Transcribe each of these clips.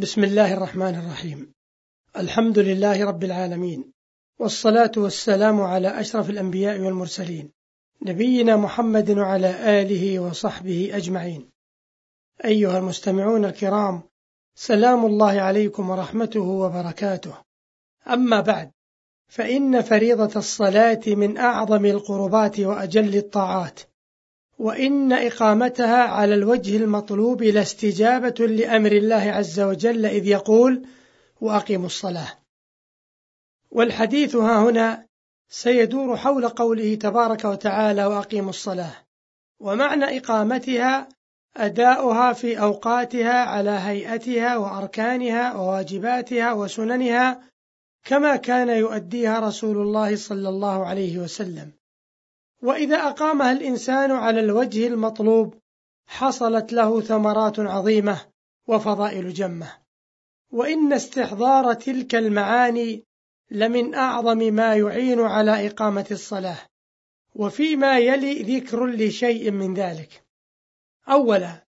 بسم الله الرحمن الرحيم الحمد لله رب العالمين والصلاة والسلام على أشرف الأنبياء والمرسلين نبينا محمد وعلى آله وصحبه أجمعين أيها المستمعون الكرام سلام الله عليكم ورحمته وبركاته أما بعد فإن فريضة الصلاة من أعظم القربات وأجل الطاعات وإن إقامتها على الوجه المطلوب لاستجابة لأمر الله عز وجل إذ يقول: وأقيموا الصلاة. والحديث ها هنا سيدور حول قوله تبارك وتعالى: وأقيموا الصلاة. ومعنى إقامتها أداؤها في أوقاتها على هيئتها وأركانها وواجباتها وسننها كما كان يؤديها رسول الله صلى الله عليه وسلم. وإذا أقامها الإنسان على الوجه المطلوب حصلت له ثمرات عظيمة وفضائل جمة. وإن استحضار تلك المعاني لمن أعظم ما يعين على إقامة الصلاة وفيما يلي ذكر لشيء من ذلك. أولا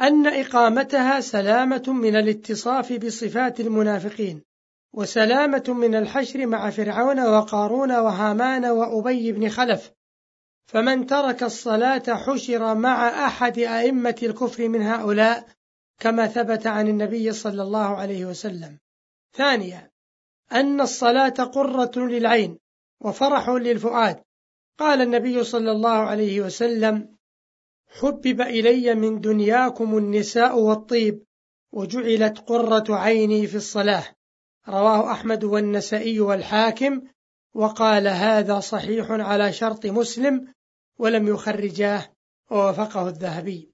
أن إقامتها سلامة من الاتصاف بصفات المنافقين وسلامة من الحشر مع فرعون وقارون وهامان وأبي بن خلف فمن ترك الصلاة حشر مع أحد أئمة الكفر من هؤلاء كما ثبت عن النبي صلى الله عليه وسلم. ثانيا أن الصلاة قرة للعين وفرح للفؤاد. قال النبي صلى الله عليه وسلم: حبب إلي من دنياكم النساء والطيب وجعلت قرة عيني في الصلاة. رواه أحمد والنسائي والحاكم وقال هذا صحيح على شرط مسلم ولم يخرجاه ووافقه الذهبي.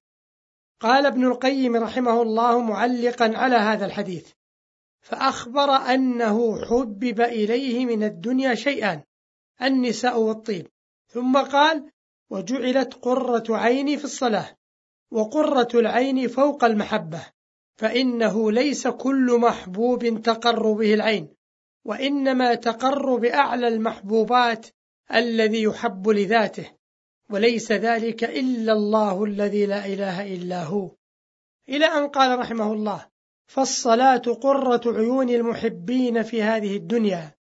قال ابن القيم رحمه الله معلقا على هذا الحديث فأخبر أنه حبب إليه من الدنيا شيئان النساء والطيب. ثم قال وجعلت قرة عيني في الصلاة وقرة العين فوق المحبة فإنه ليس كل محبوب تقر به العين وإنما تقر بأعلى المحبوبات الذي يحب لذاته. وليس ذلك إلا الله الذي لا إله إلا هو. إلى أن قال رحمه الله فالصلاة قرة عيون المحبين في هذه الدنيا.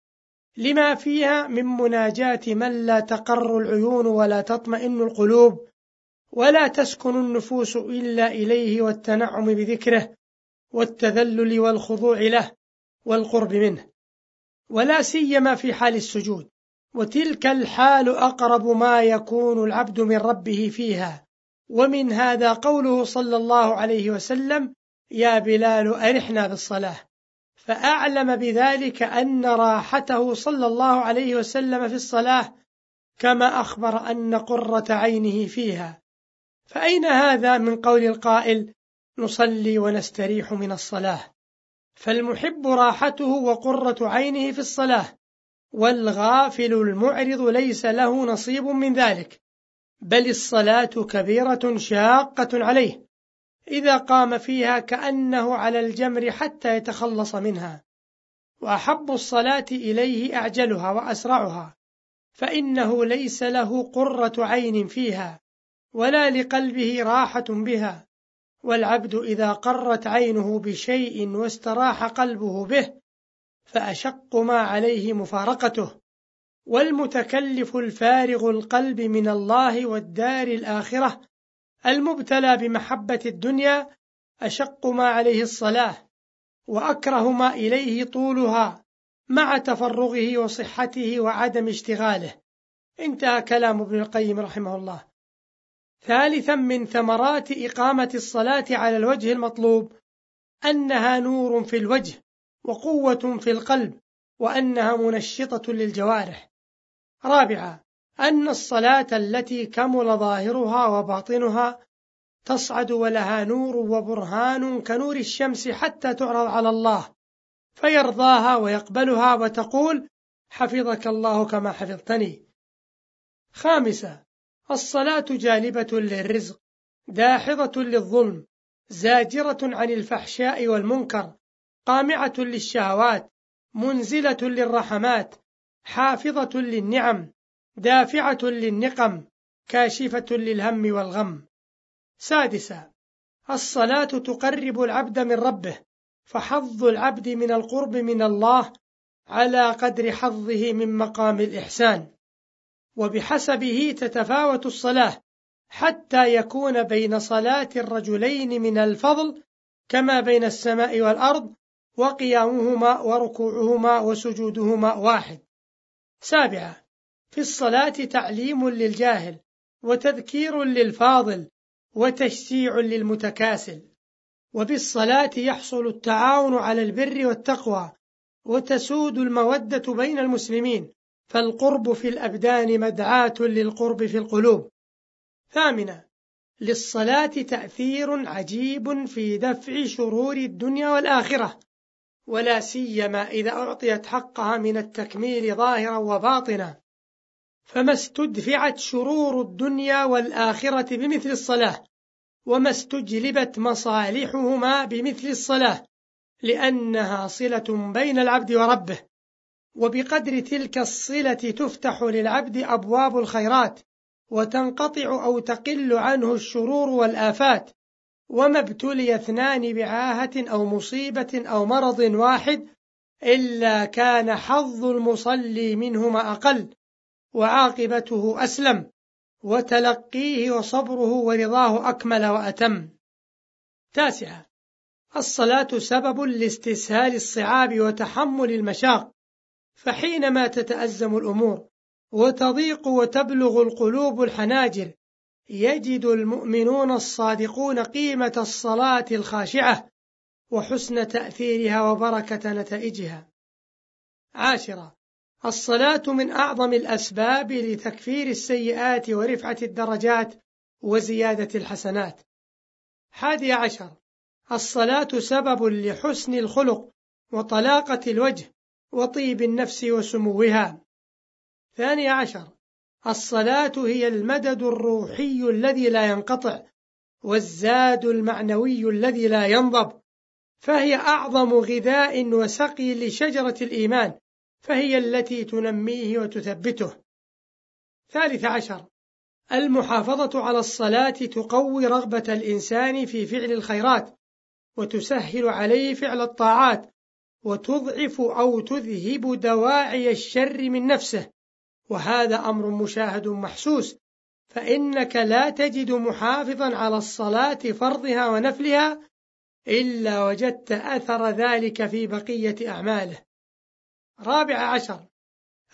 لما فيها من مناجاة من لا تقر العيون ولا تطمئن القلوب ولا تسكن النفوس إلا إليه والتنعم بذكره والتذلل والخضوع له والقرب منه. ولا سيما في حال السجود. وتلك الحال أقرب ما يكون العبد من ربه فيها. ومن هذا قوله صلى الله عليه وسلم يا بلال أرحنا بالصلاة. فأعلم بذلك أن راحته صلى الله عليه وسلم في الصلاة كما أخبر أن قرة عينه فيها. فأين هذا من قول القائل نصلي ونستريح من الصلاة؟ فالمحب راحته وقرة عينه في الصلاة. والغافل المعرض ليس له نصيب من ذلك بل الصلاة كبيرة شاقة عليه إذا قام فيها كأنه على الجمر حتى يتخلص منها. وأحب الصلاة إليه أعجلها وأسرعها فإنه ليس له قرة عين فيها ولا لقلبه راحة بها. والعبد إذا قرت عينه بشيء واستراح قلبه به فأشق ما عليه مفارقته. والمتكلف الفارغ القلب من الله والدار الآخرة المبتلى بمحبة الدنيا أشق ما عليه الصلاة وأكره ما إليه طولها مع تفرغه وصحته وعدم اشتغاله. انتهى كلام ابن القيم رحمه الله. ثالثا من ثمرات إقامة الصلاة على الوجه المطلوب أنها نور في الوجه. وقوة في القلب وأنها منشطة للجوارح. رابعا أن الصلاة التي كمل ظاهرها وباطنها تصعد ولها نور وبرهان كنور الشمس حتى تعرض على الله فيرضاها ويقبلها وتقول حفظك الله كما حفظتني. خامسا الصلاة جالبة للرزق داحضة للظلم زاجرة عن الفحشاء والمنكر قامعة للشهوات منزلة للرحمات حافظة للنعم دافعة للنقم كاشفة للهم والغم. سادسا الصلاة تقرب العبد من ربه فحظ العبد من القرب من الله على قدر حظه من مقام الإحسان. وبحسبه تتفاوت الصلاة حتى يكون بين صلاة الرجلين من الفضل كما بين السماء والأرض وقيامهما وركوعهما وسجودهما واحد. سابعة. في الصلاة تعليم للجاهل وتذكير للفاضل وتشجيع للمتكاسل. وبالصلاة يحصل التعاون على البر والتقوى وتسود المودة بين المسلمين فالقرب في الأبدان مدعاة للقرب في القلوب. ثامنة. للصلاة تأثير عجيب في دفع شرور الدنيا والآخرة. ولا سيما إذا أعطيت حقها من التكميل ظاهرا وباطنا. فما استدفعت شرور الدنيا والآخرة بمثل الصلاة وما استجلبت مصالحهما بمثل الصلاة لأنها صلة بين العبد وربه. وبقدر تلك الصلة تفتح للعبد أبواب الخيرات وتنقطع أو تقل عنه الشرور والآفات وما ابتلي اثنان بعاهة أو مصيبة أو مرض واحد إلا كان حظ المصلي منهما أقل وعاقبته أسلم وتلقيه وصبره ورضاه أكمل وأتم. تاسعة الصلاة سبب لاستسهال الصعاب وتحمل المشاق، فحينما تتأزم الأمور وتضيق وتبلغ القلوب الحناجر يجد المؤمنون الصادقون قيمة الصلاة الخاشعة وحسن تأثيرها وبركة نتائجها. عاشرة الصلاة من أعظم الأسباب لتكفير السيئات ورفعة الدرجات وزيادة الحسنات. حادي عشر الصلاة سبب لحسن الخلق وطلاقة الوجه وطيب النفس وسموها. ثاني عشر الصلاة هي المدد الروحي الذي لا ينقطع والزاد المعنوي الذي لا ينضب فهي أعظم غذاء وسقي لشجرة الإيمان فهي التي تنميه وتثبته. ثالث عشر المحافظة على الصلاة تقوي رغبة الإنسان في فعل الخيرات، وتسهل عليه فعل الطاعات، وتضعف أو تذهب دواعي الشر من نفسه، وهذا أمر مشاهد محسوس، فإنك لا تجد محافظا على الصلاة فرضها ونفلها إلا وجدت أثر ذلك في بقية أعماله. رابع عشر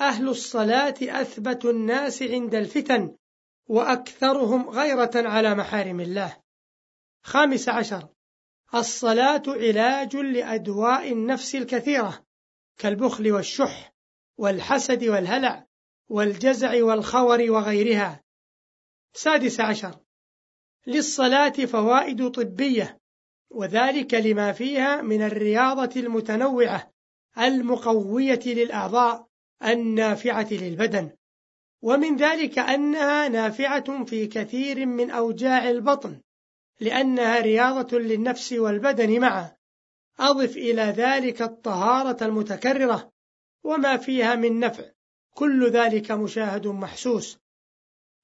أهل الصلاة أثبت الناس عند الفتن وأكثرهم غيرة على محارم الله خامس عشر الصلاة علاج لأدواء النفس الكثيرة كالبخل والشح والحسد والهلع والجزع والخور وغيرها. سادس عشر. للصلاة فوائد طبية وذلك لما فيها من الرياضة المتنوعة المقوية للأعضاء النافعة للبدن. ومن ذلك أنها نافعة في كثير من أوجاع البطن لأنها رياضة للنفس والبدن معا. أضف إلى ذلك الطهارة المتكررة وما فيها من نفع. كل ذلك مشاهد محسوس.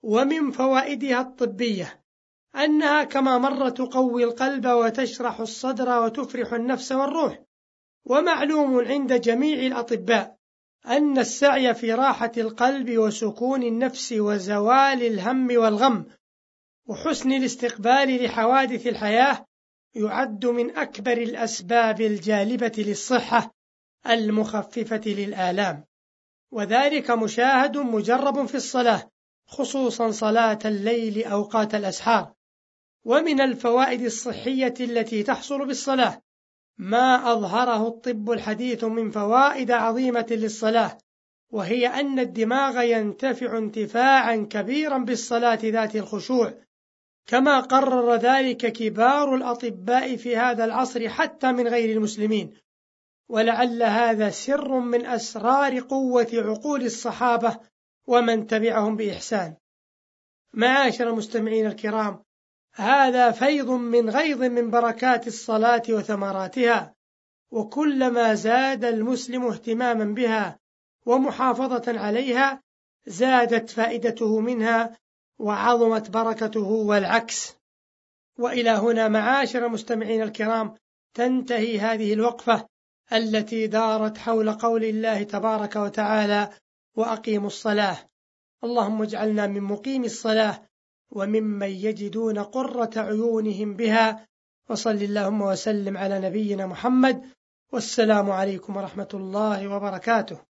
ومن فوائدها الطبية أنها كما مر تقوي القلب وتشرح الصدر وتفرح النفس والروح. ومعلوم عند جميع الأطباء أن السعي في راحة القلب وسكون النفس وزوال الهم والغم وحسن الاستقبال لحوادث الحياة يعد من أكبر الأسباب الجالبة للصحة المخففة للآلام. وذلك مشاهد مجرب في الصلاة خصوصا صلاة الليل أوقات الأسحار. ومن الفوائد الصحية التي تحصل بالصلاة ما أظهره الطب الحديث من فوائد عظيمة للصلاة وهي أن الدماغ ينتفع انتفاعا كبيرا بالصلاة ذات الخشوع. كما قرر ذلك كبار الأطباء في هذا العصر حتى من غير المسلمين. ولعل هذا سر من أسرار قوة عقول الصحابة ومن تبعهم بإحسان. معاشر المستمعين الكرام هذا فيض من غيض من بركات الصلاة وثمراتها وكلما زاد المسلم اهتماما بها ومحافظة عليها زادت فائدته منها وعظمت بركته والعكس. وإلى هنا معاشر المستمعين الكرام تنتهي هذه الوقفة. التي دارت حول قول الله تبارك وتعالى وأقيموا الصلاة. اللهم اجعلنا من مقيم الصلاة وممن يجدون قرة عيونهم بها. وصل اللهم وسلم على نبينا محمد. والسلام عليكم ورحمة الله وبركاته.